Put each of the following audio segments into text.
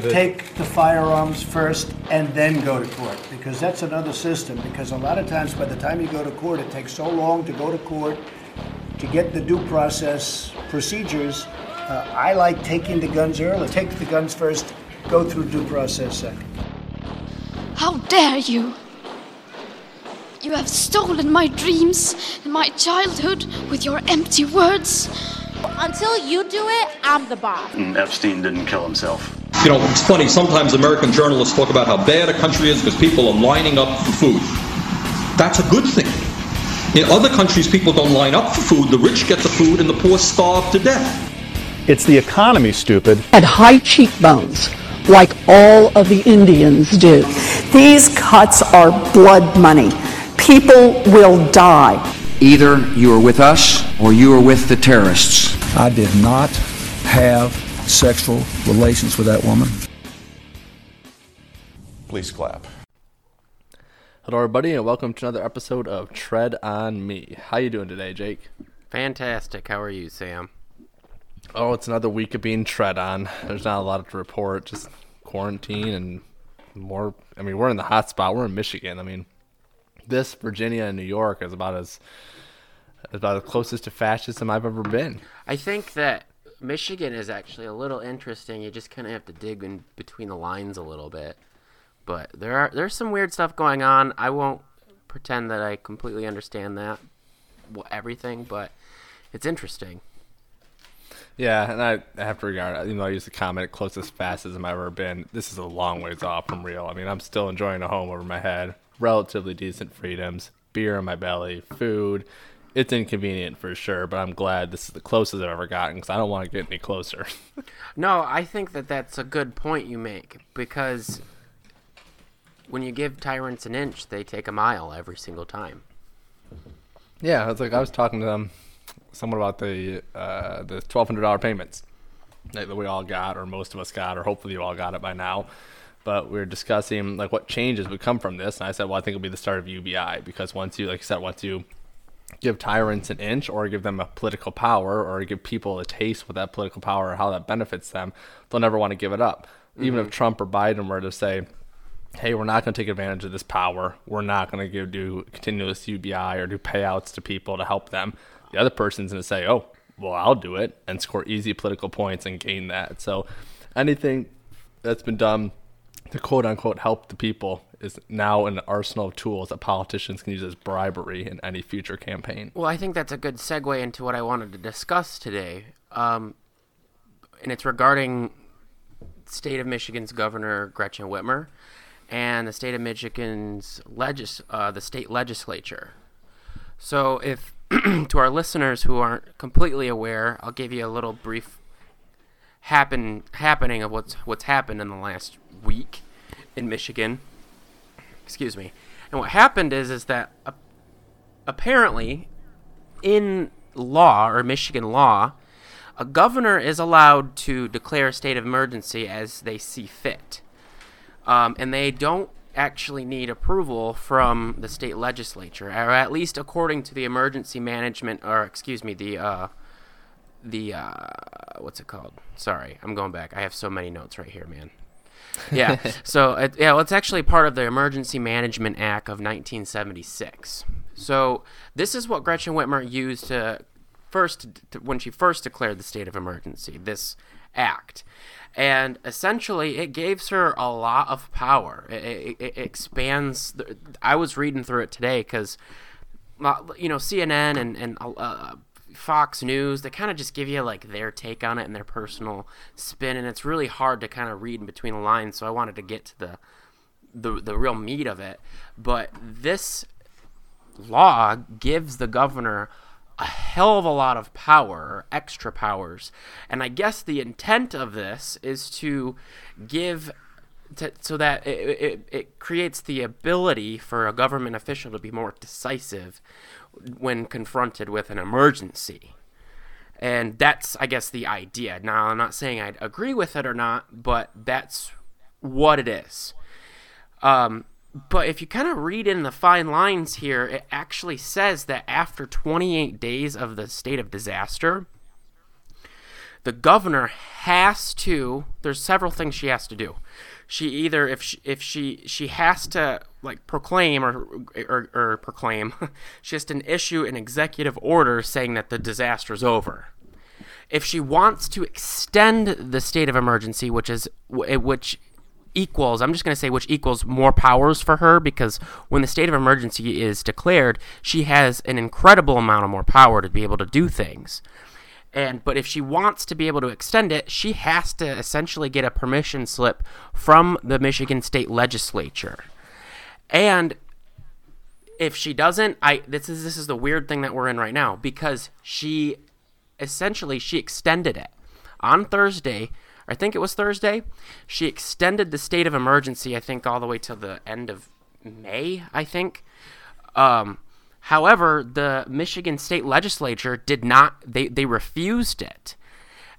take the firearms first and then go to court because that's another system. Because a lot of times, by the time you go to court, it takes so long to go to court to get the due process procedures. Uh, I like taking the guns early. Take the guns first, go through due process second. How dare you! You have stolen my dreams and my childhood with your empty words. Until you do it, I'm the boss. Epstein didn't kill himself. You know, it's funny, sometimes American journalists talk about how bad a country is because people are lining up for food. That's a good thing. In other countries, people don't line up for food. The rich get the food and the poor starve to death. It's the economy, stupid. Had high cheekbones, like all of the Indians do. These cuts are blood money. People will die. Either you are with us or you are with the terrorists. I did not have sexual relations with that woman. Please clap. Hello, everybody, and welcome to another episode of Tread on Me. How you doing today, Jake? Fantastic. How are you, Sam? Oh, it's another week of being tread on. There's not a lot to report. Just quarantine and more. I mean, we're in the hot spot. We're in Michigan. I mean, this Virginia and New York is about as about as closest to fascism I've ever been. I think that Michigan is actually a little interesting. You just kind of have to dig in between the lines a little bit. But there are there's some weird stuff going on. I won't pretend that I completely understand that well, everything, but it's interesting. Yeah, and I, have to regard, even though I used the comment closest fascism I've ever been, this is a long ways off from real. I mean, I'm still enjoying a home over my head, relatively decent freedoms, beer in my belly, food. It's inconvenient for sure, but I'm glad this is the closest I've ever gotten because I don't want to get any closer. no, I think that that's a good point you make because when you give tyrants an inch, they take a mile every single time. Yeah, it's like I was talking to them, someone about the uh, the twelve hundred dollar payments that we all got, or most of us got, or hopefully you all got it by now. But we were discussing like what changes would come from this, and I said, well, I think it'll be the start of UBI because once you, like I said, once you give tyrants an inch or give them a political power or give people a taste with that political power or how that benefits them, they'll never want to give it up. Mm-hmm. Even if mm-hmm. Trump or Biden were to say, hey, we're not going to take advantage of this power. We're not going to give do continuous UBI or do payouts to people to help them. The other person's going to say, oh, well, I'll do it and score easy political points and gain that. So anything that's been done to quote unquote help the people is now an arsenal of tools that politicians can use as bribery in any future campaign. Well, I think that's a good segue into what I wanted to discuss today. Um, and it's regarding state of Michigan's governor Gretchen Whitmer and the state of Michigan's legis- uh, the state legislature. So, if to our listeners who aren't completely aware, I'll give you a little brief happen happening of what's what's happened in the last week in Michigan. Excuse me. And what happened is is that uh, apparently in law or Michigan law, a governor is allowed to declare a state of emergency as they see fit um, and they don't actually need approval from the state legislature, or at least according to the emergency management, or excuse me, the uh, the uh, what's it called? Sorry, I'm going back. I have so many notes right here, man. Yeah, so it, yeah, well, it's actually part of the Emergency Management Act of 1976. So this is what Gretchen Whitmer used to first to, when she first declared the state of emergency. This act and essentially it gives her a lot of power. It, it, it expands. The, I was reading through it today because, uh, you know, CNN and and uh, Fox News they kind of just give you like their take on it and their personal spin, and it's really hard to kind of read in between the lines. So I wanted to get to the the the real meat of it. But this law gives the governor a hell of a lot of power, extra powers. And I guess the intent of this is to give to, so that it, it, it, creates the ability for a government official to be more decisive when confronted with an emergency. And that's, I guess, the idea. Now, I'm not saying I'd agree with it or not, but that's what it is. Um, but if you kind of read in the fine lines here, it actually says that after 28 days of the state of disaster, the governor has to. There's several things she has to do. She either if she, if she she has to like proclaim or or, or proclaim, she has to issue an executive order saying that the disaster is over. If she wants to extend the state of emergency, which is which equals i'm just going to say which equals more powers for her because when the state of emergency is declared she has an incredible amount of more power to be able to do things and but if she wants to be able to extend it she has to essentially get a permission slip from the michigan state legislature and if she doesn't i this is this is the weird thing that we're in right now because she essentially she extended it on thursday I think it was Thursday. She extended the state of emergency, I think, all the way till the end of May, I think. Um, however, the Michigan state legislature did not, they, they refused it.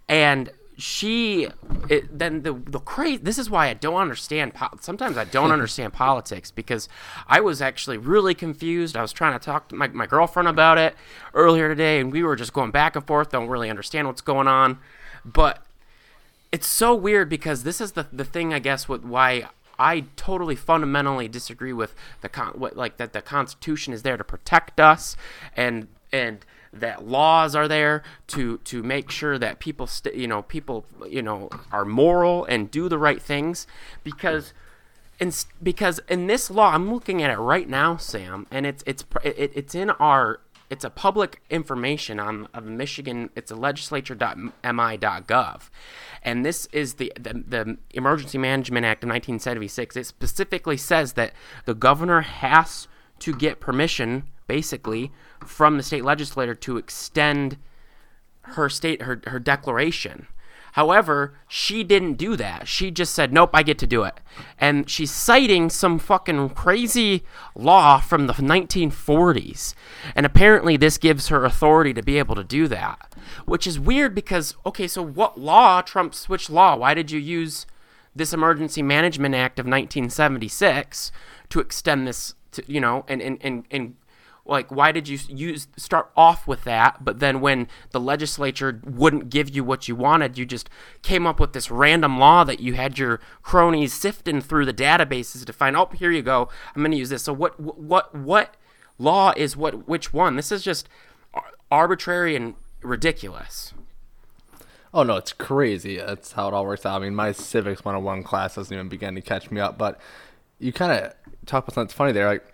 And she, it, then the, the crazy, this is why I don't understand, po- sometimes I don't understand politics because I was actually really confused. I was trying to talk to my, my girlfriend about it earlier today, and we were just going back and forth, don't really understand what's going on. But it's so weird because this is the the thing I guess with why I totally fundamentally disagree with the con what like that the Constitution is there to protect us and and that laws are there to to make sure that people st- you know people you know are moral and do the right things because in, because in this law I'm looking at it right now Sam and it's it's it, it's in our it's a public information on of Michigan. It's a legislature.mi.gov, and this is the, the the Emergency Management Act of 1976. It specifically says that the governor has to get permission, basically, from the state legislature to extend her state her her declaration. However, she didn't do that. She just said, nope, I get to do it. And she's citing some fucking crazy law from the 1940s. And apparently, this gives her authority to be able to do that. Which is weird because, okay, so what law trumps which law? Why did you use this Emergency Management Act of 1976 to extend this to, you know, and, and, and, and like why did you use start off with that but then when the legislature wouldn't give you what you wanted you just came up with this random law that you had your cronies sifting through the databases to find oh here you go i'm going to use this so what what what law is what which one this is just arbitrary and ridiculous Oh no, it's crazy. That's how it all works out. I mean, my civics 101 class doesn't even begin to catch me up. But you kind of talk about something that's funny there. Like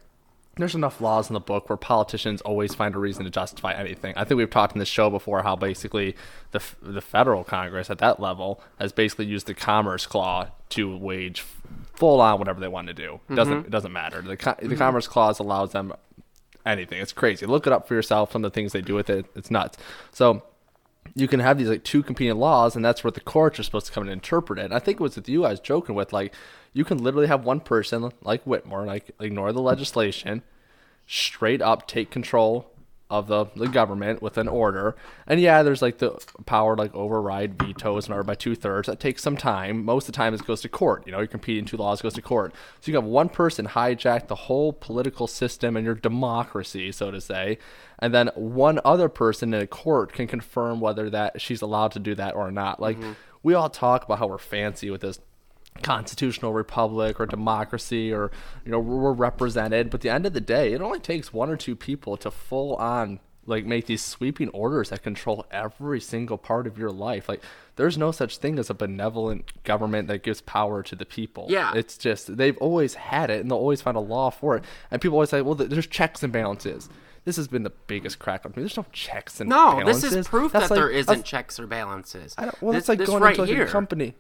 there's enough laws in the book where politicians always find a reason to justify anything. I think we've talked in this show before how basically the the federal Congress at that level has basically used the Commerce Clause to wage full on whatever they want to do. It doesn't Mm-hmm. it doesn't matter. The the Commerce Clause allows them anything. It's crazy. Look it up for yourself. Some of the things they do with it, it's nuts. So you can have these like two competing laws, and that's where the courts are supposed to come and interpret it. And I think it was with you I was joking with, like you can literally have one person like Whitmer, like ignore the legislation, straight up take control of the, the government with an order. And yeah, there's like the power like override vetoes and order by two thirds. That takes some time. Most of the time it goes to court. You know, you're competing two laws, goes to court. So you have one person hijack the whole political system and your democracy, so to say. And then one other person in a court can confirm whether that she's allowed to do that or not. Like mm-hmm. we all talk about how we're fancy with this constitutional republic or democracy or you know we're represented but at the end of the day it only takes one or two people to full on like make these sweeping orders that control every single part of your life like there's no such thing as a benevolent government that gives power to the people Yeah. it's just they've always had it and they'll always find a law for it and people always say well there's checks and balances this has been the biggest crack on me. There's no checks and balances. no balances. this is proof That's that like- there isn't checks or balances I don't, well, this, it's like going right into like here a company.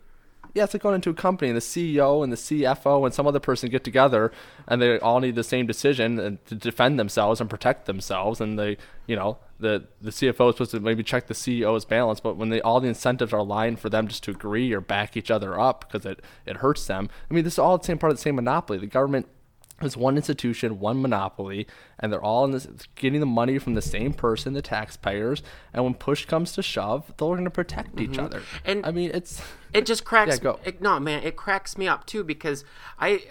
Yeah, it's like going into a company and the CEO and the CFO and some other person get together and they all need the same decision and to defend themselves and protect themselves and they, you know, the the CFO is supposed to maybe check the CEO's balance, but when they all the incentives are aligned for them just to agree or back each other up because it it hurts them. I mean, this is all the same part of the same monopoly. The government is one institution, one monopoly, and they're all in this, getting the money from the same person, the taxpayers. And when push comes to shove, they're going to protect each mm-hmm. other. And I mean, it's it just cracks Yeah, go. It, no man it cracks me up too because i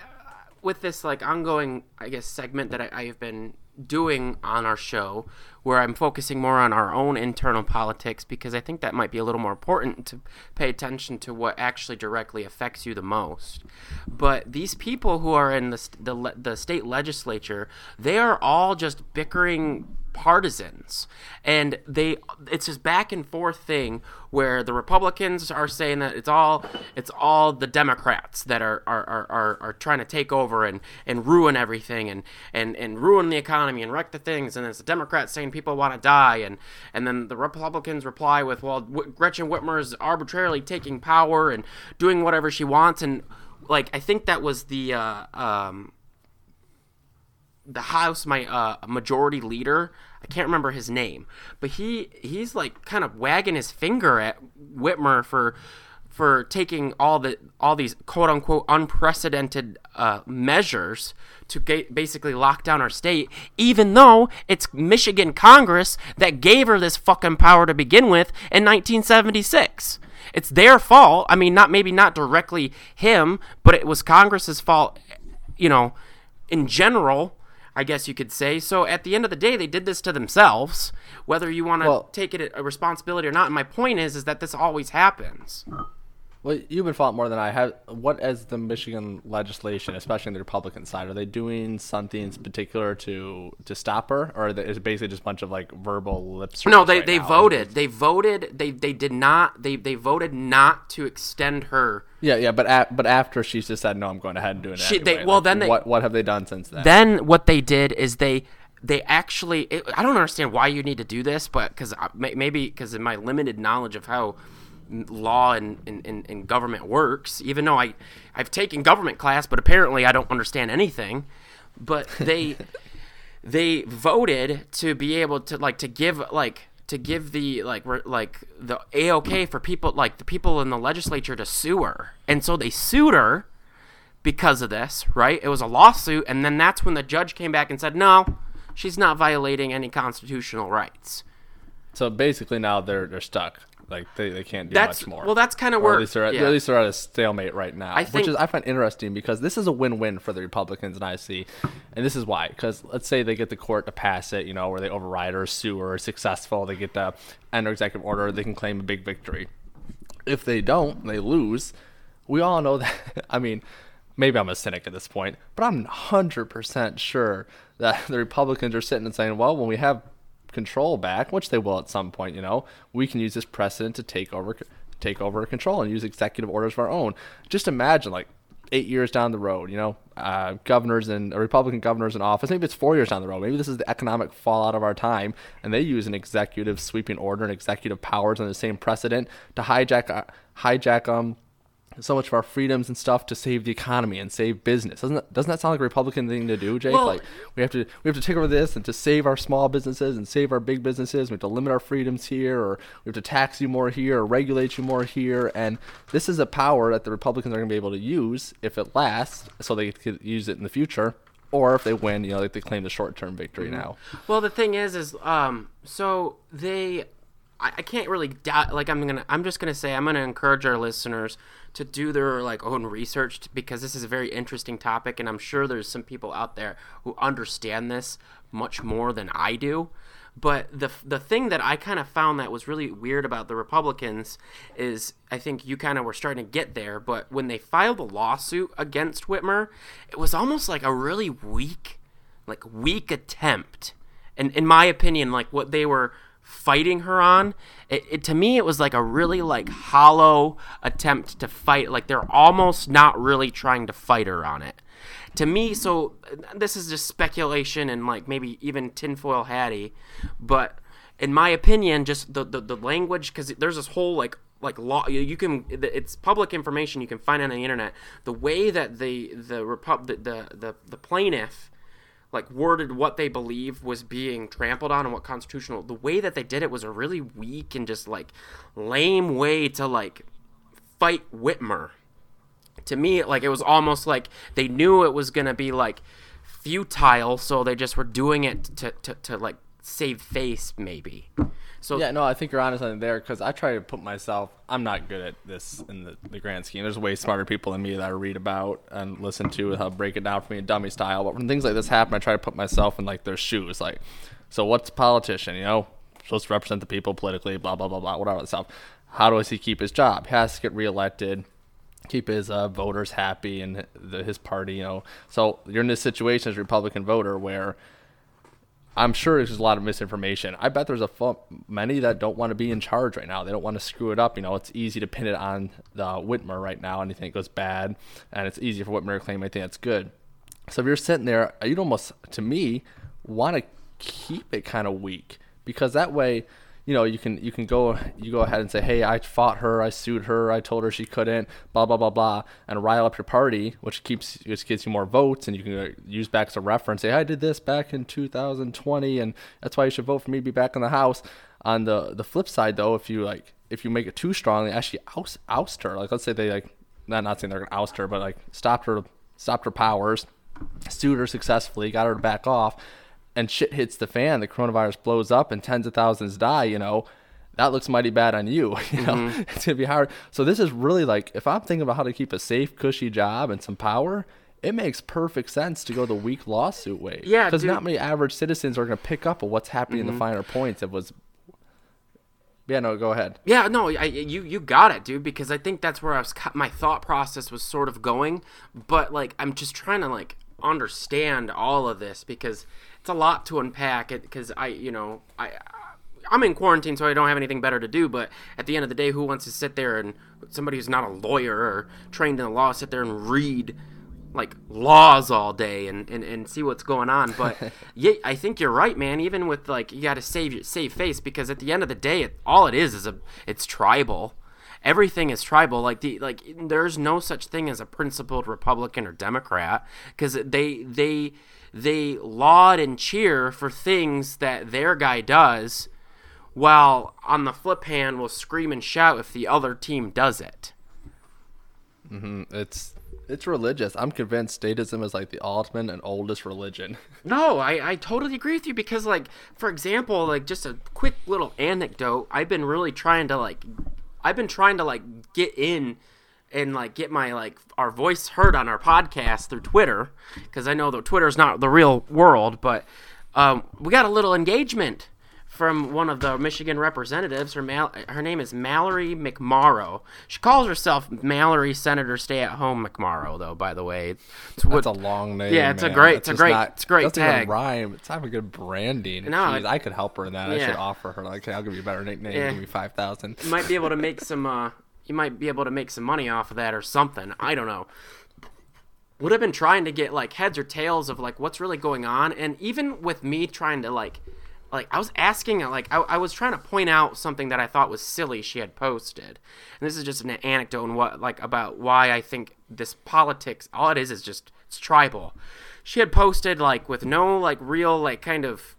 with this like ongoing i guess segment that i, I have been doing on our show where I'm focusing more on our own internal politics because I think that might be a little more important to pay attention to what actually directly affects you the most. But these people who are in the the, the state legislature, they are all just bickering partisans. And they it's this back and forth thing where the republicans are saying that it's all it's all the democrats that are are, are, are, are trying to take over and and ruin everything and and and ruin the economy and wreck the things. And it's the democrats saying people want to die. And and then the republicans reply with well gretchen whitmer is arbitrarily taking power and doing whatever she wants. And like i think that was the uh, um the House, my uh, majority leader, I can't remember his name, but he he's like kind of wagging his finger at Whitmer for for taking all the all these quote unquote unprecedented uh, measures to ga- basically lock down our state, even though it's Michigan Congress that gave her this fucking power to begin with in 1976. It's their fault. I mean, not maybe not directly him, but it was Congress's fault. You know, in general I guess you could say. So at the end of the day, they did this to themselves, whether you want to well, take it a responsibility or not. And my point is, is that this always happens. Well, you've been following more than I have. What is the Michigan legislation, especially on the Republican side? Are they doing something in particular to to stop her, or is it basically just a bunch of like verbal lip service? No, they, right they now? voted. They voted. They they did not. They they voted not to extend her. Yeah, yeah, but a, but after she's just said no, I'm going ahead and doing it. She, anyway. they, well, like, then they, what what have they done since then? Then what they did is they they actually. It, I don't understand why you need to do this, but because maybe because in my limited knowledge of how law and, and, and, government works, even though I, I've taken government class, but apparently I don't understand anything. But they they voted to be able to like to give like to give the like re, like the AOK for people like the people in the legislature to sue her. And so they sued her because of this, right? It was a lawsuit and then that's when the judge came back and said, "No, she's not violating any constitutional rights." So basically now they're they're stuck. Like they, they can't do that's, much more. Well, that's kind of where at least they're at, yeah. at least they're at a stalemate right now, I which is I find interesting because this is a win-win for the Republicans and I see, and this is why. Because let's say they get the court to pass it, you know, where they override or sue or successful, they get the end executive order, they can claim a big victory. If they don't, they lose. We all know that. I mean, maybe I'm a cynic at this point, but I'm 100% sure that the Republicans are sitting and saying, well, when we have control back, which they will at some point, you know, we can use this precedent to take over take over control and use executive orders of our own. Just imagine like eight years down the road, you know, uh, governors and uh, Republican governors in office. Maybe it's four years down the road. Maybe this is the economic fallout of our time, and they use an executive sweeping order and executive powers on the same precedent to hijack uh, hijack um so much of our freedoms and stuff to save the economy and save business. Doesn't that, doesn't that sound like a Republican thing to do, Jake? Well, like we have to we have to take over this and to save our small businesses and save our big businesses. We have to limit our freedoms here, or we have to tax you more here, or regulate you more here. And this is a power that the Republicans are going to be able to use if it lasts, so they could use it in the future. Or if they win, you know, like they claim the short-term victory Mm-hmm. now. Well, the thing is, is um, so they I, I can't really doubt. Like I'm gonna, I'm just gonna say, I'm gonna encourage our listeners to do their like own research because this is a very interesting topic, and I'm sure there's some people out there who understand this much more than I do. But the the thing that I kind of found that was really weird about the Republicans is I think you kind of were starting to get there, but when they filed a lawsuit against Whitmer, it was almost like a really weak, like weak attempt. And in my opinion, like what they were fighting her on it, it, to me it was like a really like hollow attempt to fight like they're almost not really trying to fight her on it. To me so this is just speculation and like maybe even tinfoil hattie but in my opinion just the the, the language because there's this whole like like law you can it's public information you can find it on the internet. The way that the the repub the the, the, the plaintiff like worded what they believe was being trampled on and what constitutional the way that they did it was a really weak and just like lame way to like fight Whitmer. To me, like it was almost like they knew it was gonna be like futile, so they just were doing it to, to, to like save face maybe. So yeah, no, I think you're honest on there because I try to put myself. I'm not good at this in the, the grand scheme. There's way smarter people than me that I read about and listen to how break it down for me in dummy style. But when things like this happen, I try to put myself in like their shoes. Like So what's a politician? You know, supposed to represent the people politically, blah blah blah blah, whatever stuff. How does he keep his job? He has to get reelected, keep his uh, voters happy and the, his party. You know, so you're in this situation as a Republican voter where I'm sure there's a lot of misinformation. I bet there's a fu- many that don't want to be in charge right now. They don't want to screw it up. You know, it's easy to pin it on the Whitmer right now, anything goes bad, and it's easy for Whitmer to claim anything that's good. So if you're sitting there, you'd almost, to me, want to keep it kind of weak because that way you know you can you can go you go ahead and say hey i fought her i sued her i told her she couldn't blah blah blah blah and rile up your party which keeps which gets you more votes and you can uh, use back as a reference say i did this back in 2020 and that's why you should vote for me be back in the house. On the the flip side though if you like if you make it too strong they actually oust, oust her. Like let's say they like not not saying they're gonna oust her but like stopped her stopped her powers sued her successfully got her to back off and shit hits the fan, the coronavirus blows up and tens of thousands die, you know, that looks mighty bad on you. You know, mm-hmm. it's gonna be hard. So this is really like if I'm thinking about how to keep a safe, cushy job and some power, it makes perfect sense to go the weak lawsuit way. Yeah, because not many average citizens are gonna pick up on what's happening mm-hmm. in the mm-hmm. finer points. It was. Yeah, no, go ahead. Yeah, no, I, you you got it, dude. Because I think that's where I was. My thought process was sort of going, but like I'm just trying to like understand all of this because it's a lot to unpack because I, you know, I I'm in quarantine, so I don't have anything better to do. But at the end of the day, who wants to sit there and somebody who's not a lawyer or trained in the law sit there and read like laws all day and, and, and see what's going on? But yeah, I think you're right, man. Even with like you got to save save face because at the end of the day, it, all it is is a it's tribal. Everything is tribal. Like the like, there's no such thing as a principled Republican or Democrat because they they they laud and cheer for things that their guy does, while on the flip hand will scream and shout if the other team does it. Mm-hmm. It's it's religious. I'm convinced statism is like the ultimate and oldest religion. no, I, I totally agree with you because like for example, like just a quick little anecdote, I've been really trying to like I've been trying to like get in and like get my like our voice heard on our podcast through Twitter because I know that Twitter is not the real world, but um, we got a little engagement from one of the Michigan representatives. Her Mal- her name is Mallory McMorrow. She calls herself Mallory Senator Stay at Home McMorrow, though. By the way, it's what, that's a long name. Yeah, it's man. a great, it's a great, not, it's a great tag. Even rhyme. It's not a good branding. No, I could help her in that. Yeah. I should offer her like, hey, I'll give you a better nickname. Yeah. Give me five thousand. Might be able to make some. Uh, you might be able to make some money off of that or something. I don't know. Would have been trying to get like heads or tails of like what's really going on, and even with me trying to like, like I was asking like I, I was trying to point out something that I thought was silly she had posted, and this is just an anecdote and what like about why I think this politics all it is is just it's tribal. She had posted like with no like real like kind of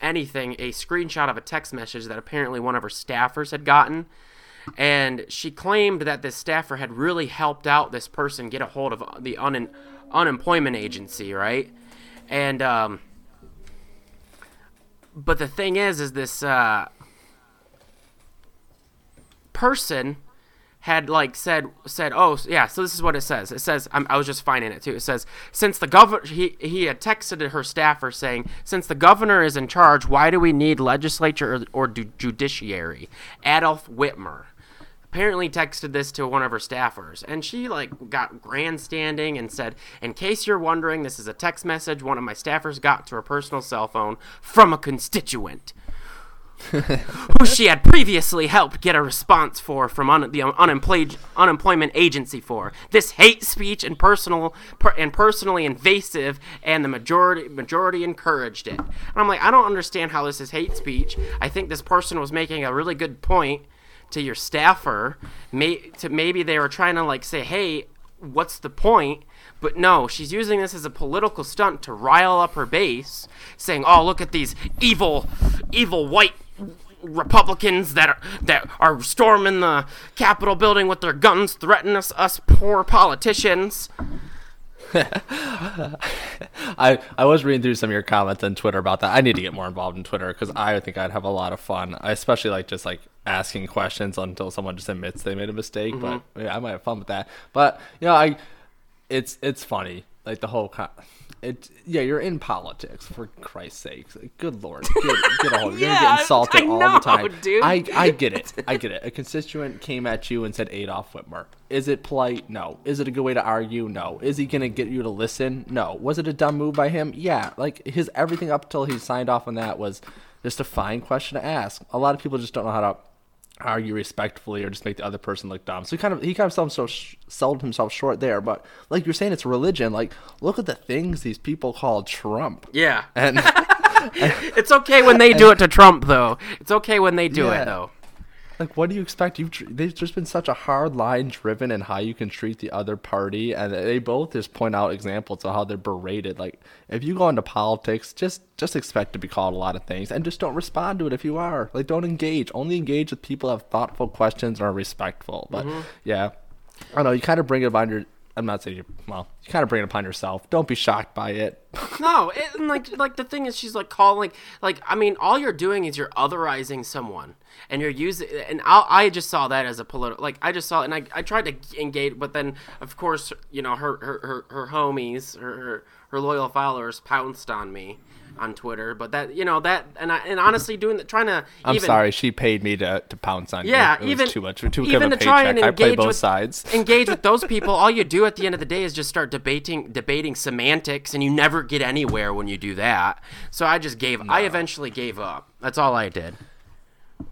anything a screenshot of a text message that apparently one of her staffers had gotten and she claimed that this staffer had really helped out this person get a hold of the un- unemployment agency, right? And um, but the thing is, is this uh, person had like said said oh yeah so this is what it says. It says I'm, i was just finding it too. It says since the governor he he had texted her staffer saying since the governor is in charge why do we need legislature or, or judiciary? Adolf whitmer apparently texted this to one of her staffers and she like got grandstanding and said in case you're wondering this is a text message one of my staffers got to her personal cell phone from a constituent who she had previously helped get a response for from un- the unemployed unemployment agency for. This hate speech and personal per- and personally invasive and the majority majority encouraged it. And i'm like i don't understand how this is hate speech. I think this person was making a really good point to your staffer, may, to maybe they were trying to like say, "Hey, what's the point?" But no, she's using this as a political stunt to rile up her base, saying, "Oh, look at these evil, evil white Republicans that are that are storming the Capitol building with their guns, threatening us, us poor politicians." I I was reading through some of your comments on Twitter about that. I need to get more involved in Twitter because I think I'd have a lot of fun. I especially like just like asking questions until someone just admits they made a mistake. Mm-hmm. But yeah, I might have fun with that. But you know, I it's it's funny like the whole. Con- it yeah, you're in politics for Christ's sake. Good lord, get, get a hold. You're gonna get insulted I all the time, dude. I I get it. I get it. A constituent came at you and said Adolf Whitmer. Is it polite? No. Is it a good way to argue? No. Is he gonna get you to listen? No. Was it a dumb move by him? Yeah. Like his everything up until he signed off on that was just a fine question to ask. A lot of people just don't know how to argue respectfully or just make the other person look dumb. So he kind of he kind of sold himself, sh- sold himself short there. But like you're saying, it's religion. Like look at the things these people call Trump. Yeah. And it's okay when they do it to Trump, though. It's okay when they do Yeah. it, though. Like what do you expect? You've tr- there's just been such a hard line driven in how you can treat the other party, and they both just point out examples of how they're berated. Like if you go into politics, just just expect to be called a lot of things, and just don't respond to it if you are. Like don't engage. Only engage with people who have thoughtful questions and are respectful. But Mhm. yeah, I don't know. You kind of bring it upon your. I'm not saying you. Well, you kind of bring it upon yourself. Don't be shocked by it. No, it, and like like the thing is, she's like calling. Like I mean, all you're doing is you're otherizing someone, and you're using. And I I just saw that as a political. Like I just saw, and I, I tried to engage, but then of course you know her her her, her homies, her, her her loyal followers pounced on me on Twitter. But that you know that and I and honestly doing that, trying to. I'm even, sorry. She paid me to, to pounce on Yeah, you. It even was too much. Too even of a to try and paycheck. I engage play both with, sides. engage with those people. All you do at the end of the day is just start debating debating semantics, and you never get anywhere when you do that. So I just gave. I eventually gave up. That's all I did.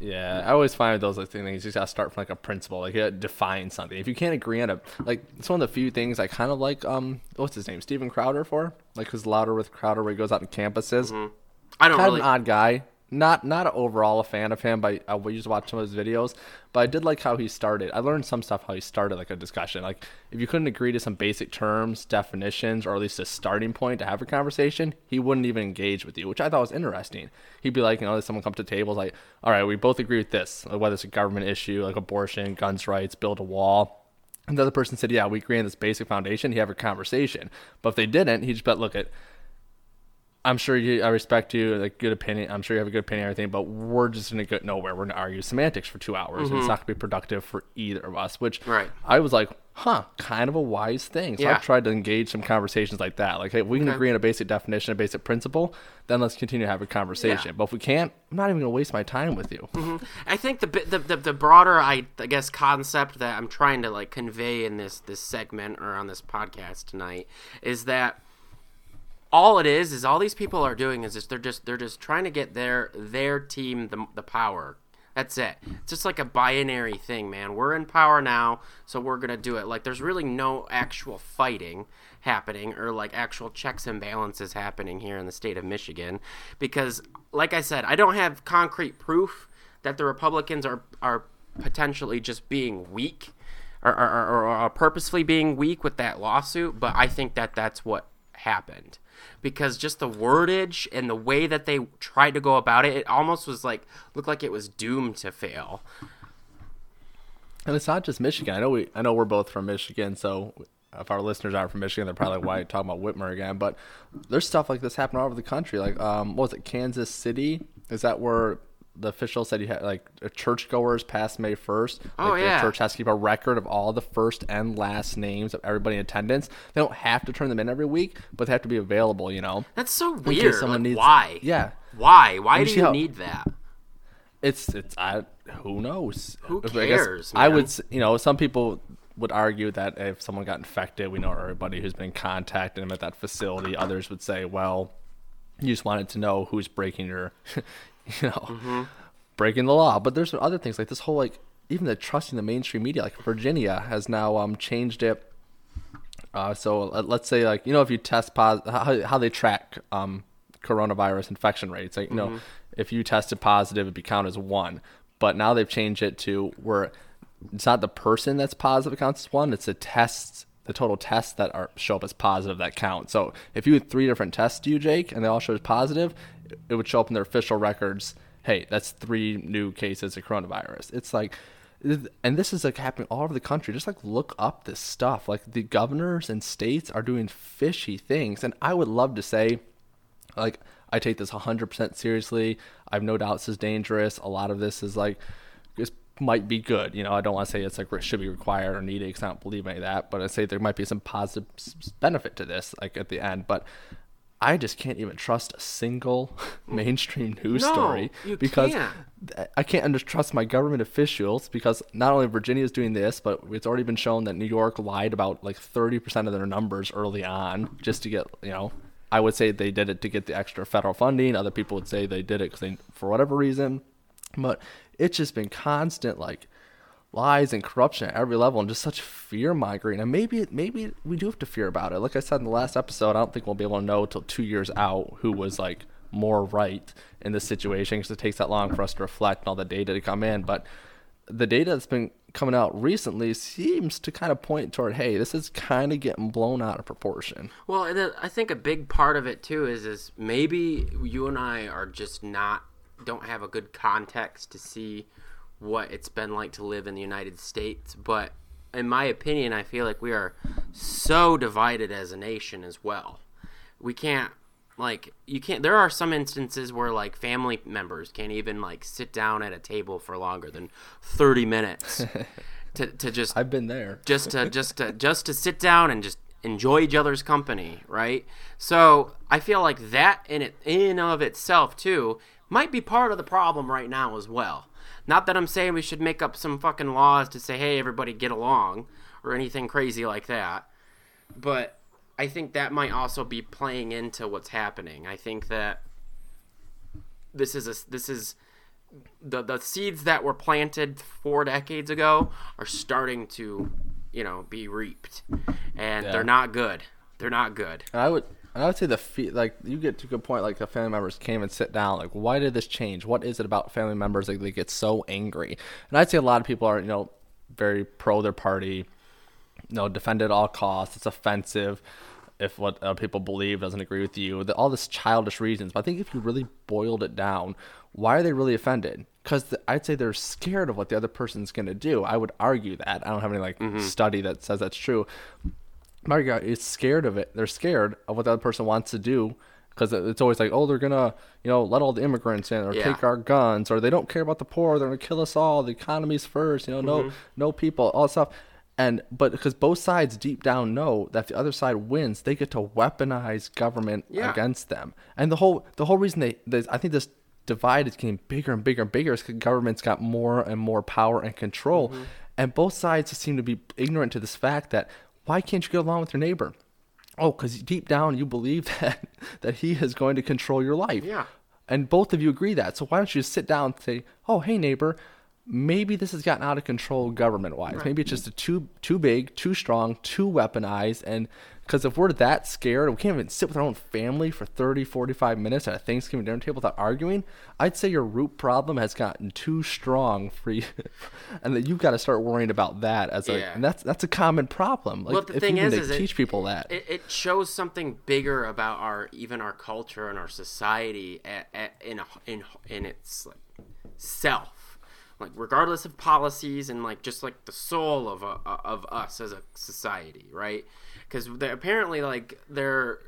Yeah, I always find with those like things you just gotta start from like a principle, like you gotta define something. If you can't agree on a like, it's one of the few things I kind of like. Um, what's his name, Steven Crowder for? Like who's louder with Crowder, where he goes out on campuses. I don't kind really- of an odd guy. Not not overall a fan of him, but I we used to watch some of his videos. But I did like how he started. I learned some stuff how he started like a discussion. Like if you couldn't agree to some basic terms, definitions, or at least a starting point to have a conversation, he wouldn't even engage with you, which I thought was interesting. He'd be like, you know, someone come to tables like, all right, we both agree with this, like whether it's a government issue like abortion, guns rights, build a wall. And the other person said, yeah, we agree on this basic foundation. He have a conversation. But if they didn't, he just bet, look at I'm sure you, I respect you, like good opinion. I'm sure you have a good opinion everything, but we're just gonna get nowhere. We're gonna argue semantics for two hours, and it's Mhm. not gonna be productive for either of us. Which Right. I was like, huh, kind of a wise thing. So Yeah. I've tried to engage some conversations like that. Like, hey, if we can Okay. agree on a basic definition, a basic principle, then let's continue to have a conversation. But if we can't, I'm not even gonna waste my time with you. Mhm. I think the, the the the broader I I guess concept that I'm trying to like convey in this this segment or on this podcast tonight is that all it is is all these people are doing is just they're just they're just trying to get their their team the, the power. That's it. It's just like a binary thing, man. We're in power now, so we're gonna do it. Like there's really no actual fighting happening or like actual checks and balances happening here in the state of Michigan because like I said, I don't have concrete proof that the Republicans are are potentially just being weak or, or, or, purposefully being weak with that lawsuit, but I think that that's what happened because just the wordage and the way that they tried to go about it, it almost was like looked like it was doomed to fail. And it's not just Michigan. I know we, I know we're both from Michigan, so if our listeners aren't from Michigan, they're probably like, why talking about Whitmer again? But there's stuff like this happening all over the country. Like, um, what was it, Kansas City? Is that where the official said you had like churchgoers past May 1st? Oh, like, yeah. The church has to keep a record of all the first and last names of everybody in attendance. They don't have to turn them in every week, but they have to be available. You know. That's so weird. someone Like, needs- why? Yeah. Why? Why do you how- need that? It's it's I who knows Who I guess cares, I man? would you know some people would argue that if someone got infected, we know everybody who's been contacting them at that facility. Others would say, well, you just wanted to know who's breaking your, you know, Mm-hmm. breaking the law. But there's other things like this whole like even the trusting the mainstream media. Like Virginia has now um changed it. Uh, so let's say like you know if you test positive, how, how they track um coronavirus infection rates. Like you know Mhm. if you tested positive, it'd be counted as one. But now they've changed it to where it's not the person that's positive that counts as one; it's the tests, the total tests that are show up as positive that count. So if you had three different tests, you Jake, and they all showed positive, it would show up in their official records. Hey, that's three new cases of coronavirus. It's like, and this is like happening all over the country. Just like look up this stuff. Like the governors and states are doing fishy things, and I would love to say like I take this 100% seriously. I have no doubt this is dangerous. A lot of this is like this might be good. You know, I don't want to say it's like it should be required or needed because I don't believe any of that. But I say there might be some positive benefit to this, like at the end. But I just can't even trust a single mainstream news No, story because can't. I can't under- trust my government officials because not only Virginia is doing this, but it's already been shown that New York lied about like 30% of their numbers early on just to get, you know, I would say they did it to get the extra federal funding. Other people would say they did it because they, for whatever reason. But it's just been constant, like, lies and corruption at every level and just such fear mongering. And maybe maybe we do have to fear about it. Like I said in the last episode, I don't think we'll be able to know till two years out who was like more right in this situation because it takes that long for us to reflect and all the data to come in. But the data that's been coming out recently seems to kind of point toward, hey, this is kind of getting blown out of proportion. Well, and I think a big part of it too is is maybe you and I are just not don't have a good context to see what it's been like to live in the United States, but in my opinion, I feel like we are so divided as a nation as well. We can't like you can't there are some instances where like family members can't even like sit down at a table for longer than 30 minutes to, to just I've been there. just to just to just to sit down and just enjoy each other's company, right? So I feel like that in it in of itself too might be part of the problem right now as well. Not that I'm saying we should make up some fucking laws to say, hey, everybody get along or anything crazy like that. But I think that might also be playing into what's happening. I think that this is a this is the the seeds that were planted four decades ago are starting to, you know, be reaped, and Yeah. they're not good. They're not good. I would and I would say the fe- like you get to a good point like the family members came and sit down like why did this change? What is it about family members like they get so angry? And I'd say a lot of people are you know very pro their party, you know defend at all costs. It's offensive if what uh, people believe doesn't agree with you. The, all this childish reasons. But I think if you really boiled it down, why are they really offended? Because I'd say they're scared of what the other person's gonna do. I would argue that. I don't have any like study that says that's true. Margaret is scared of it. They're scared of what the other person wants to do because it's always like, oh, they're gonna, you know, let all the immigrants in or Yeah. take our guns or they don't care about the poor. They're gonna kill us all. The economy's first. You know, no, Mhm. no people, all that stuff. And but because both sides deep down know that if the other side wins, they get to weaponize government Yeah. against them. And the whole the whole reason they, they I think this divide is getting bigger and bigger and bigger is because government's got more and more power and control, Mm-hmm. and both sides seem to be ignorant to this fact that why can't you get along with your neighbor? Oh, because deep down you believe that that he is going to control your life. Yeah. And both of you agree that. So why don't you just sit down and say, "Oh, hey neighbor, maybe this has gotten out of control government-wise. Maybe it's just a too too big, too strong, too weaponized and because if we're that scared, we can't even sit with our own family for 30, 45 minutes at a Thanksgiving dinner table without arguing. I'd say your root problem has gotten too strong for you, and that you've got to start worrying about that as a, Yeah. and that's that's a common problem. Like well, the if thing you is, is to it- teach people that. it, it shows something bigger about our even our culture and our society at, at, in a, in in its like self, like regardless of policies and like just like the soul of a, of us as a society, right? Because apparently like their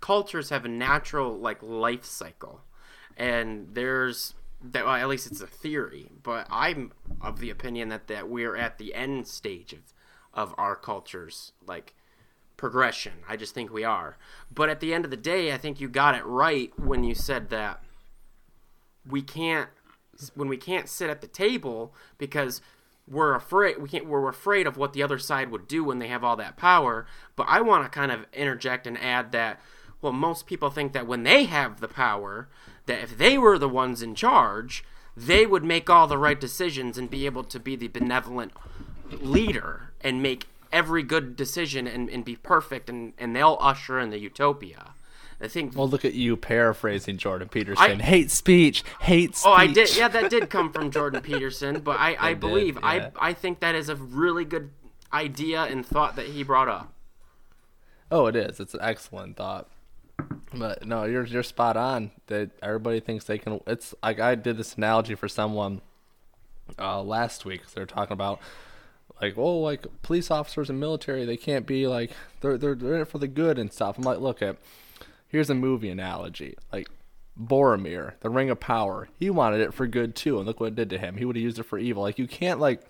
cultures have a natural like life cycle, and there's that well, at least it's a theory, but I'm of the opinion that that we're at the end stage of of our cultures like progression. I just think we are. But at the end of the day, I think you got it right when you said that we can't when we can't sit at the table because we're afraid we can't we're afraid of what the other side would do when they have all that power. But I want to kind of interject and add that well, most people think that when they have the power, that if they were the ones in charge, they would make all the right decisions and be able to be the benevolent leader and make every good decision and, and be perfect and, and they'll usher in the utopia. I think well, look at you paraphrasing Jordan Peterson. I- hate speech, hate speech. Oh, I did. Yeah, that did come from Jordan Peterson, but I, I did, believe yeah. I I think that is a really good idea and thought that he brought up. Oh, it is. It's an excellent thought. But no, you're you're spot on. That everybody thinks they can. It's like I did this analogy for someone uh, last week. They're talking about like, oh, like police officers and military, they can't be like they're they're they're in it for the good and stuff. I'm like, look at here's a movie analogy. Like Boromir, the Ring of Power. He wanted it for good too, and look what it did to him. He would have used it for evil. Like you can't like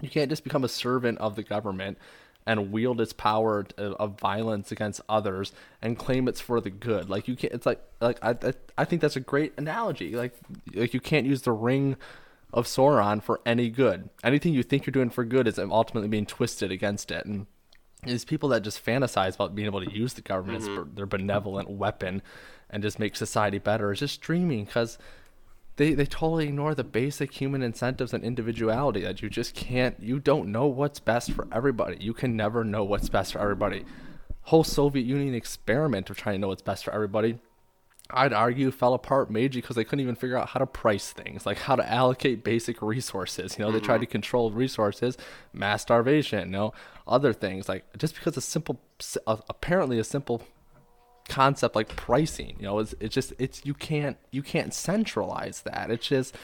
you can't just become a servant of the government and wield its power uh, of violence against others and claim it's for the good. Like you can't. It's like like I I, I think that's a great analogy. Like like you can't use the ring of Sauron for any good. Anything you think you're doing for good is ultimately being twisted against it. And these people that just fantasize about being able to use the government mm-hmm. as their benevolent weapon and just make society better. Is just dreaming because they, they totally ignore the basic human incentives and individuality that you just can't you don't know what's best for everybody. You can never know what's best for everybody. Whole soviet union experiment of trying to know what's best for everybody I'd argue fell apart majorly because they couldn't even figure out how to price things, like how to allocate basic resources. You know, mm-hmm. they tried to control resources, mass starvation, you know, other things. Like just because a simple, apparently a simple concept like pricing, you know, it's, it's just it's you can't you can't centralize that. It's just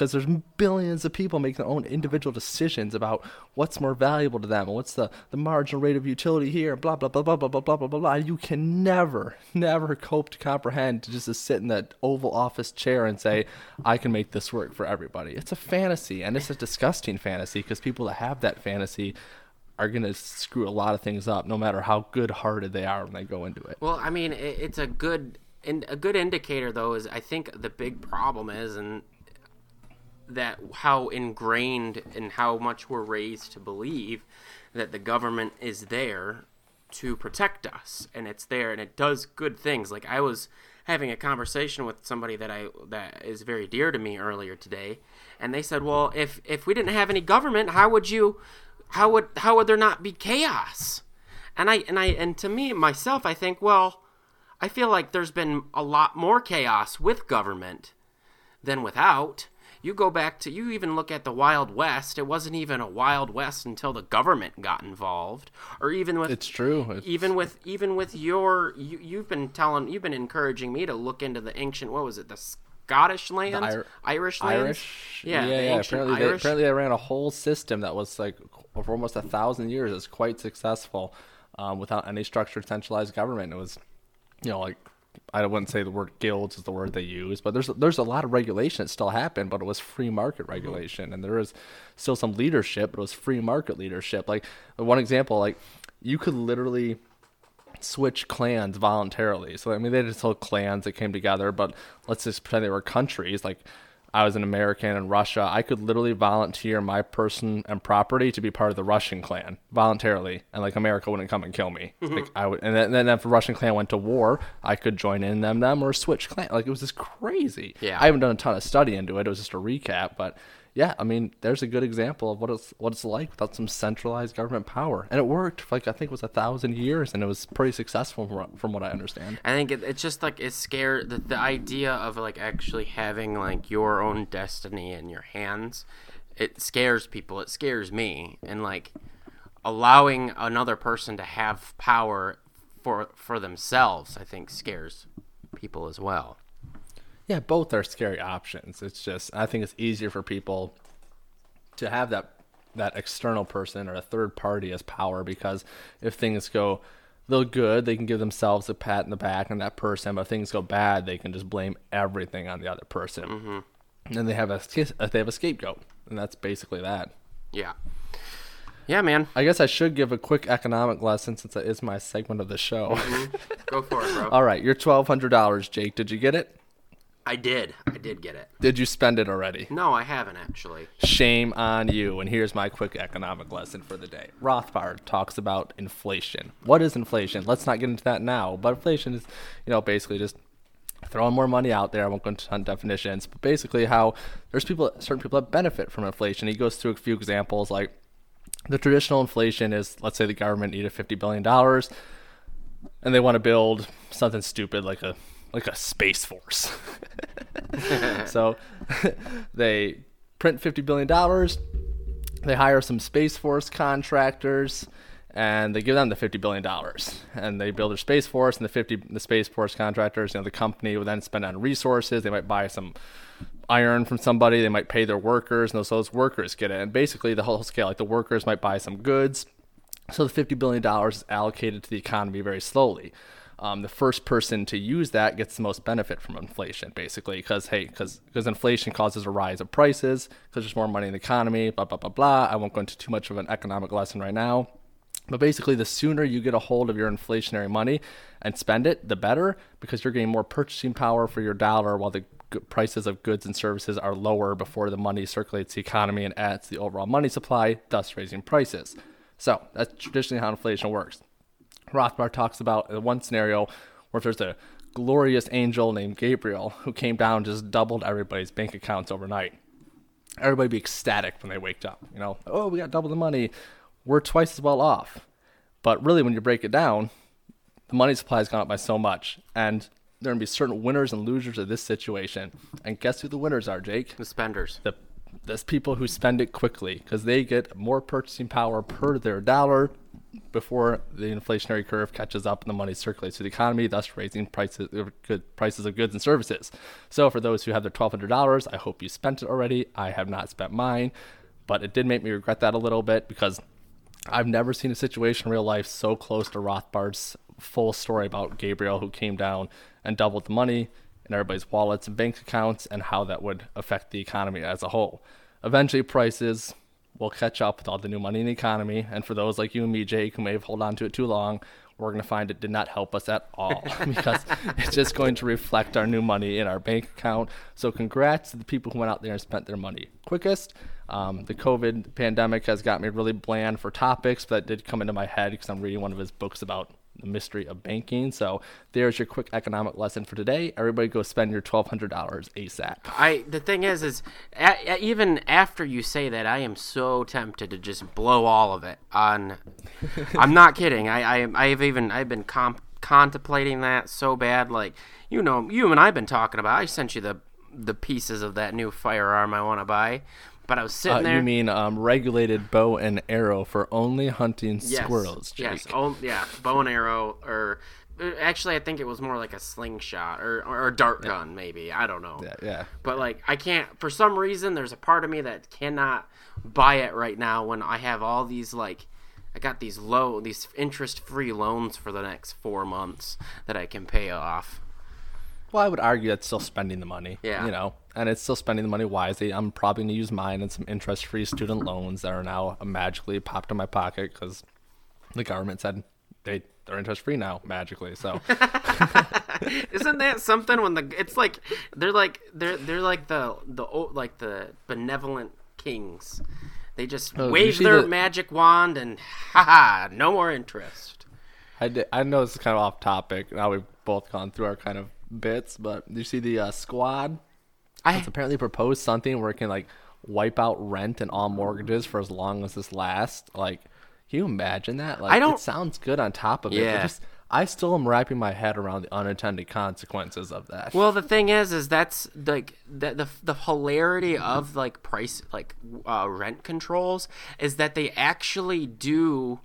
because there's billions of people making their own individual decisions about what's more valuable to them what's the, the marginal rate of utility here, blah, blah, blah, blah, blah, blah, blah, blah, blah. You can never, never cope to comprehend to just to sit in that Oval Office chair and say, I can make this work for everybody. It's a fantasy, and it's a disgusting fantasy because people that have that fantasy are going to screw a lot of things up no matter how good-hearted they are when they go into it. Well, I mean, it's a good and a good indicator though is I think the big problem is and that how ingrained and how much we're raised to believe that the government is there to protect us and it's there and it does good things. Like i was having a conversation with somebody that i that is very dear to me earlier today and they said well if if we didn't have any government how would you how would how would there not be chaos? And i and i and to me myself i think well i feel like there's been a lot more chaos with government than without you go back to you even look at the Wild West. It wasn't even a Wild West until the government got involved, or even with it's true. It's... Even with even with your you, you've been telling you've been encouraging me to look into the ancient what was it the Scottish land, Ir- Irish land, Irish, yeah, yeah. yeah. Apparently, Irish. They, apparently they ran a whole system that was like for almost a thousand years. It's quite successful um, without any structured centralized government. It was, you know, like I wouldn't say the word guilds is the word they use, but there's there's a lot of regulation that still happened, but it was free market mm-hmm. regulation, and there is still some leadership, but it was free market leadership. Like one example, like you could literally switch clans voluntarily. So I mean, they just told clans that came together, but let's just pretend they were countries. Like I was an American in Russia, I could literally volunteer my person and property to be part of the Russian clan voluntarily, and like America wouldn't come and kill me. Mm-hmm. Like I would, and then, and then if the Russian clan went to war, I could join in them, them, or switch clan. Like it was just crazy. Yeah, I haven't done a ton of study into it. It was just a recap, but yeah, I mean, there's a good example of what it's what it's like without some centralized government power, and it worked. For like I think it was a thousand years, and it was pretty successful from, from what I understand. I think it, it's just like it's scared the, the idea of like actually having like your own destiny in your hands. It scares people. It scares me, and like allowing another person to have power for for themselves, I think scares people as well. Yeah, both are scary options. It's just I think it's easier for people to have that that external person or a third party as power because if things go they're good, they can give themselves a pat in the back on that person. But if things go bad, they can just blame everything on the other person. Mm-hmm. And then they have a they have a scapegoat, and that's basically that. Yeah. Yeah, man. I guess I should give a quick economic lesson since it is my segment of the show. Mm-hmm. Go for it, bro. All right, your twelve hundred dollars, Jake. Did you get it? I did. I did get it. Did you spend it already? No, I haven't actually. Shame on you. And here's my quick economic lesson for the day. Rothbard talks about inflation. What is inflation? Let's not get into that now. But inflation is, you know, basically just throwing more money out there. I won't go into ton definitions, but basically how there's people, certain people that benefit from inflation. He goes through a few examples like the traditional inflation is, let's say the government needed $50 billion and they want to build something stupid like a like a space force. so they print fifty billion dollars. They hire some space force contractors, and they give them the fifty billion dollars, and they build their space force. And the fifty the space force contractors, you know, the company will then spend on resources. They might buy some iron from somebody. They might pay their workers, and those those workers get it. And basically, the whole scale, like the workers might buy some goods. So the fifty billion dollars is allocated to the economy very slowly. Um, the first person to use that gets the most benefit from inflation, basically, because hey, because because inflation causes a rise of prices, because there's more money in the economy, blah blah blah blah. I won't go into too much of an economic lesson right now, but basically, the sooner you get a hold of your inflationary money and spend it, the better, because you're getting more purchasing power for your dollar while the prices of goods and services are lower before the money circulates the economy and adds to the overall money supply, thus raising prices. So that's traditionally how inflation works. Rothbard talks about one scenario where there's a glorious angel named Gabriel who came down and just doubled everybody's bank accounts overnight. Everybody be ecstatic when they waked up. You know, oh, we got double the money. We're twice as well off. But really, when you break it down, the money supply has gone up by so much. And there are going to be certain winners and losers of this situation. And guess who the winners are, Jake? The spenders. The that's people who spend it quickly because they get more purchasing power per their dollar before the inflationary curve catches up and the money circulates through the economy, thus raising prices of good prices of goods and services. So for those who have their twelve hundred dollars, I hope you spent it already. I have not spent mine, but it did make me regret that a little bit because I've never seen a situation in real life so close to Rothbard's full story about Gabriel who came down and doubled the money in everybody's wallets and bank accounts and how that would affect the economy as a whole. Eventually, prices will catch up with all the new money in the economy. And for those like you and me, Jake, who may have held on to it too long, we're going to find it did not help us at all because it's just going to reflect our new money in our bank account. So, congrats to the people who went out there and spent their money quickest. Um, the COVID pandemic has got me really bland for topics, but that did come into my head because I'm reading one of his books about the mystery of banking. So there's your quick economic lesson for today. Everybody go spend your twelve hundred dollars ASAP. I the thing is, is a, a, even after you say that, I am so tempted to just blow all of it on. I'm not kidding. I I I've even I've been comp- contemplating that so bad. Like you know, you and I've been talking about. I sent you the the pieces of that new firearm I want to buy. But I was sitting uh, there. You mean um, regulated bow and arrow for only hunting yes, squirrels? Jake. Yes. Oh, yeah. Bow and arrow, or uh, actually, I think it was more like a slingshot or or a dart yeah. gun, maybe. I don't know. Yeah, yeah. But like, I can't. For some reason, there's a part of me that cannot buy it right now when I have all these like. I got these low, these interest-free loans for the next four months that I can pay off. Well, I would argue that's still spending the money. Yeah. You know, and it's still spending the money wisely. I'm probably going to use mine and some interest free student loans that are now magically popped in my pocket because the government said they, they're interest free now magically. So. Isn't that something when the it's like they're like they're they're like the the like the benevolent kings. They just oh, wave their the... magic wand and haha, no more interest. I, did, I know this is kind of off topic. Now we've both gone through our kind of bits, but you see the uh, squad? I it's apparently proposed something where it can like wipe out rent and all mortgages for as long as this lasts. Like, can you imagine that? Like, I don't. It sounds good on top of yeah. it. Just, I still am wrapping my head around the unintended consequences of that. Well, the thing is, is that's like the the, the hilarity of like price like uh, rent controls is that they actually do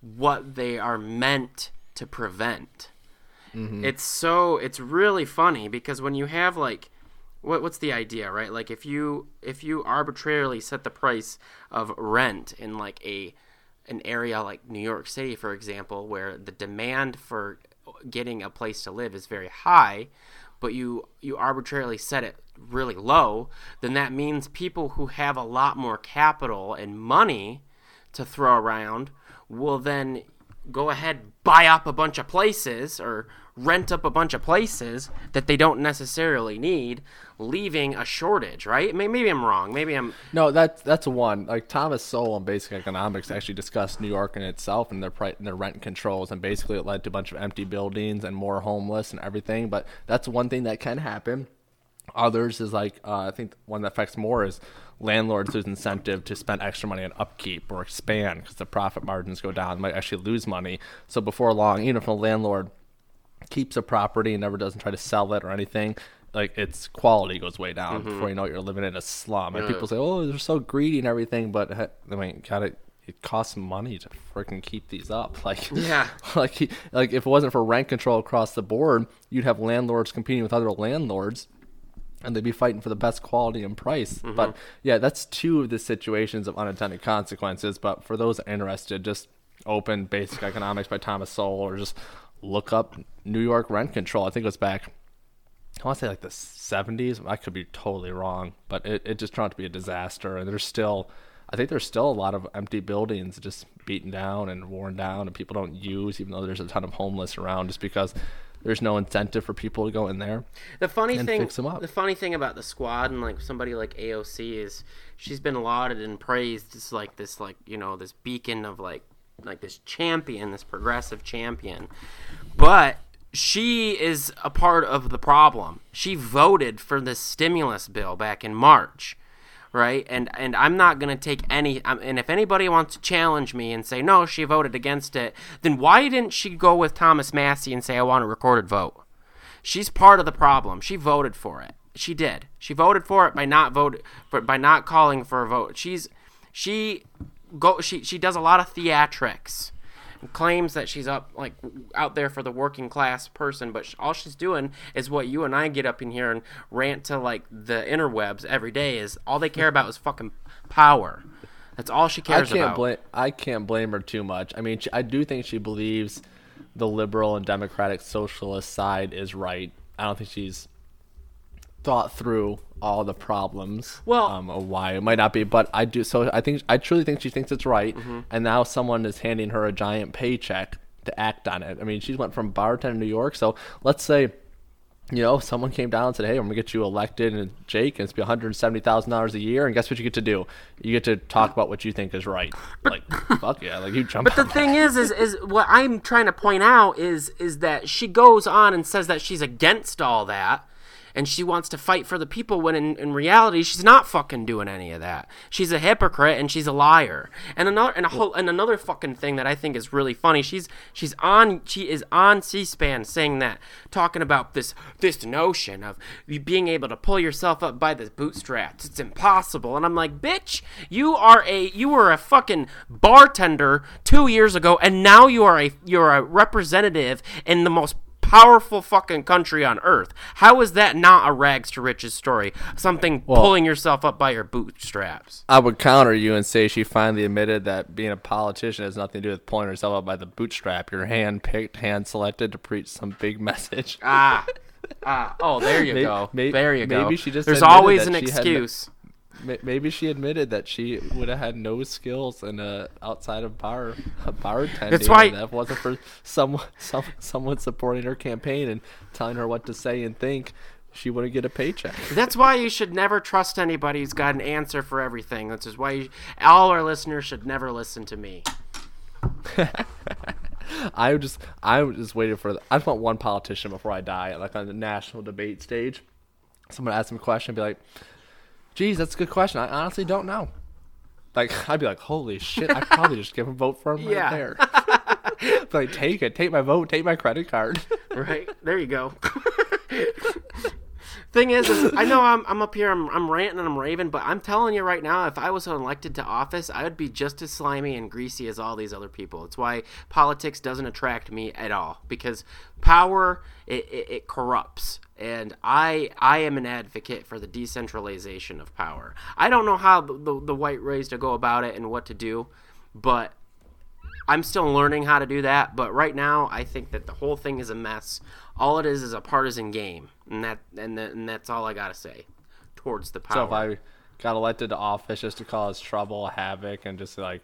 what they are meant to prevent. Mm-hmm. It's so it's really funny because when you have like what what's the idea, right? Like if you if you arbitrarily set the price of rent in like a an area like New York City, for example, where the demand for getting a place to live is very high, but you you arbitrarily set it really low, then that means people who have a lot more capital and money to throw around will then go ahead buy up a bunch of places or rent up a bunch of places that they don't necessarily need, leaving a shortage, right? Maybe I'm wrong. Maybe I'm No, that's that's one. Like Thomas Sowell in Basic Economics actually discussed New York in itself and their and their rent controls and basically it led to a bunch of empty buildings and more homeless and everything, but that's one thing that can happen. Others is like uh, I think one that affects more is landlords lose incentive to spend extra money on upkeep or expand because the profit margins go down. Might actually lose money. So before long, even if a landlord keeps a property and never doesn't try to sell it or anything, like its quality goes way down mm-hmm. before you know it, you're living in a slum. And yeah. people say, "Oh, they're so greedy and everything," but I mean, got it. It costs money to freaking keep these up. Like, yeah, like, like if it wasn't for rent control across the board, you'd have landlords competing with other landlords and they'd be fighting for the best quality and price. Mm-hmm. But yeah, that's two of the situations of unintended consequences. But for those interested, just open Basic Economics by Thomas Sowell or just look up New York rent control. I think it was back. I want to say like the 70s. I could be totally wrong, but it, it just turned out to be a disaster. And there's still, I think there's still a lot of empty buildings just beaten down and worn down, and people don't use, even though there's a ton of homeless around, just because there's no incentive for people to go in there. The funny thing, fix them up. the funny thing about the squad and like somebody like AOC is she's been lauded and praised as like this like you know this beacon of like like this champion, this progressive champion, but she is a part of the problem. She voted for the stimulus bill back in March right? And and I'm not gonna take any. And if anybody wants to challenge me and say no, she voted against it, then why didn't she go with Thomas Massie and say I want a recorded vote? She's part of the problem. She voted for it. She did. She voted for it by not vote for by not calling for a vote. She's she go she she does a lot of theatrics claims that she's up like out there for the working class person, but sh- all she's doing is what you and I get up in here and rant to like the interwebs every day. Is all they care about is fucking power. That's all she cares I can't about. blame I can't blame her too much. I mean, she, I do think she believes the liberal and democratic socialist side is right. I don't think she's thought through all the problems Well- um, why it might not be, but I do. So I think I truly think she thinks it's right, Mm-hmm. and now someone is handing her a giant paycheck to act on it. I mean, she went from bartender in New York. So let's say. You know, someone came down and said, "Hey, I'm gonna get you elected, and Jake, and it's be 170 thousand dollars a year." And guess what you get to do? You get to talk about what you think is right. like, fuck yeah, like you jump. But the that. thing is, is, is what I'm trying to point out is, is that she goes on and says that she's against all that, and she wants to fight for the people. When in, in reality, she's not fucking doing any of that. She's a hypocrite and she's a liar. And another, and a whole, and another fucking thing that I think is really funny. She's, she's on, she is on C-SPAN saying that, talking about this, this notion of being able to pull yourself up by the bootstraps. It's impossible. And I'm like, bitch, you are a, you were a fucking bartender two years ago, and now you are a, you're a representative in the most powerful fucking country on earth. How is that not a rags to riches story? Something pulling yourself up by your bootstraps. I would counter you and say she finally admitted that being a politician has nothing to do with pulling herself up by the bootstrap. You're hand picked, hand selected to preach some big message. Ah. Ah, oh, there you May- go. may- there you go. Maybe she just There's always an no- excuse. May- Maybe she admitted that she would have had no skills in uh, outside of bar bartending. That's why- that wasn't for someone some, someone supporting her campaign and telling her what to say and think. She wouldn't get a paycheck. That's why you should never trust anybody who's got an answer for everything. That's just why you, all our listeners should never listen to me. I just I just waiting for. The, I just want one politician before I die, like on the national debate stage. Someone ask him a question, and be like, "Geez, that's a good question. I honestly don't know." Like I'd be like, "Holy shit! I probably just give a vote for him right Yeah. there." Like, take it, take my vote, take my credit card. right there you go thing is, is i know I'm, I'm up here I'm, I'm ranting and i'm raving but i'm telling you right now if i was elected to office i would be just as slimy and greasy as all these other people it's why politics doesn't attract me at all because power it, it, it corrupts and I I am an advocate for the decentralization of power. I don't know how the, the, the white race to go about it and what to do, but I'm still learning how to do that, but right now I think that the whole thing is a mess. All it is is a partisan game, and that and, that, and that's all I gotta say towards the power. So if I got elected to office just to cause trouble, havoc, and just like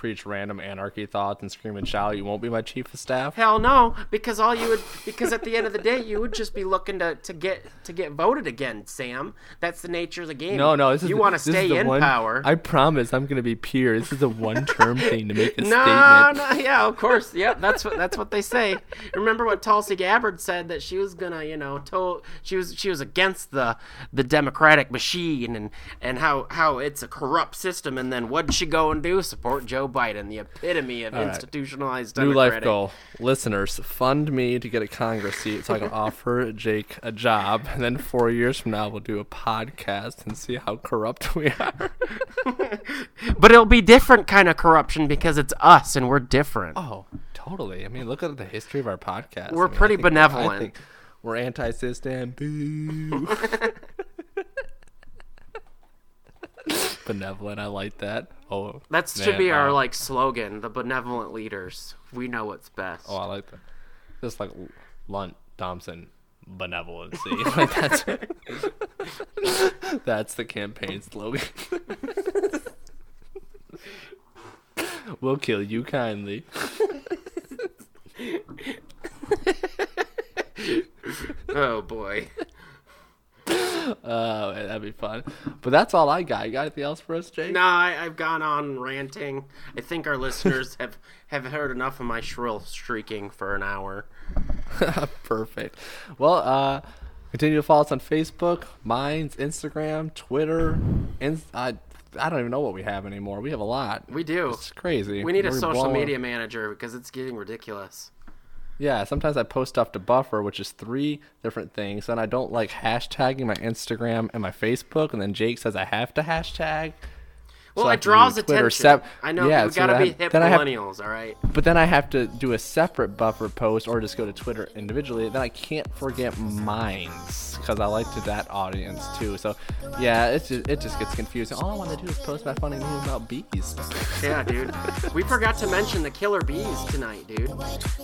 preach random anarchy thoughts and scream and shout, you won't be my chief of staff. Hell no, because all you would because at the end of the day you would just be looking to, to get to get voted again, Sam. That's the nature of the game. No, no, this is you want to stay in one- power. I promise I'm gonna be pure. This is a one-term thing to make a no, statement. no, yeah, of course, Yeah, That's what that's what they say. Remember what Tulsi Gabbard said that she was gonna, you know, to, she was she was against the the democratic machine and and how how it's a corrupt system. And then what did she go and do? Support Joe Biden, the epitome of All right. institutionalized New life goal. Listeners, fund me to get a Congress seat so I can offer Jake a job. And then four years from now, we'll do a podcast and see how corrupt we are. But it'll be different kind of corruption because it's us and we're different. Oh, totally. I mean, look at the history of our podcast. We're I mean, pretty benevolent. think we're anti-system. Boo. benevolent. I like that. Oh, That should be our like slogan, the benevolent leaders. We know what's best. Oh, I like that. Just like Lunt Thompson benevolency. like that's that's the campaign slogan. we'll kill you kindly. oh boy. Oh, man, that'd be fun. But that's all I got. You got anything else for us, Jake? No, I, I've gone on ranting. I think our listeners have, have heard enough of my shrill streaking for an hour. Perfect. Well, uh, continue to follow us on Facebook, Minds, Instagram, Twitter. and. I, I don't even know what we have anymore. We have a lot. We do. It's crazy. We need a We're social blowing- media manager because it's getting ridiculous. Yeah, sometimes I post stuff to Buffer, which is three different things, and I don't like hashtagging my Instagram and my Facebook, and then Jake says I have to hashtag. Well, So it draws attention. sep- I know Yeah, we so gotta be have- hip I have- millennials, all right? But then I have to do a separate buffer post or just go to Twitter individually. Then I can't forget Minds because I like to that audience too. So yeah, it just, it just gets confusing. All I want to do is post my funny news about bees. Yeah, dude. we forgot to mention the killer bees tonight, dude.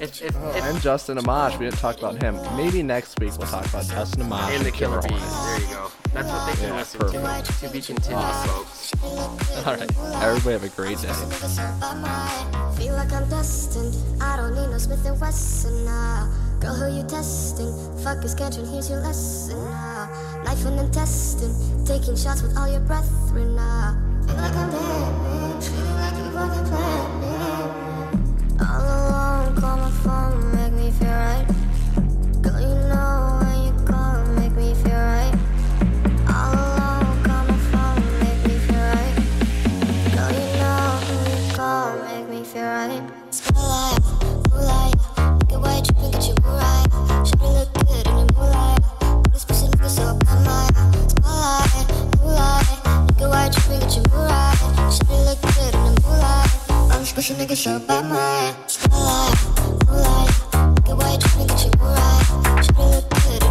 If, if, oh, if, and Justin Amash, we didn't talk about him. Maybe next week we'll talk about Justin Amash and the killer bees. Hornets. There you go. That's what they can Yeah, listen perfect. to. To be continued, folks. All right, everybody have a great day. Feel like I'm destined. I don't need no Smith and Wesson now. Girl, who you testing? Fuck is catching, here's your lesson now. Knife and intestine, taking shots with all your brethren now. Feel like I'm dead. All alone, call my phone, make me feel right. Make it white, tripping, get you right. Should look good in the moonlight. All this pussy niggas so by my spotlight, moonlight, make it white, tripping, get you right. Should look good